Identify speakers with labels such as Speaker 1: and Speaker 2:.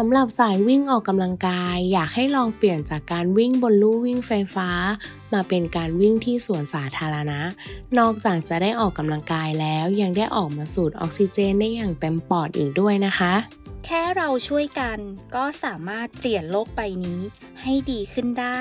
Speaker 1: สำหรับสายวิ่งออกกำลังกาย อยากให้ลองเปลี่ยนจากการวิ่งบนลู่วิ่งไฟฟ้า มาเป็นการวิ่งที่สวนสาธารณะ นอกจากจะได้ออกกำลังกายแล้วยังได้ออกมาสูดออกซิเจนได้อย่างเต็มปอดอีกด้วยนะคะ
Speaker 2: แค่เราช่วยกันก็สามารถเปลี่ยนโลกใบนี้ให้ดีขึ้นได้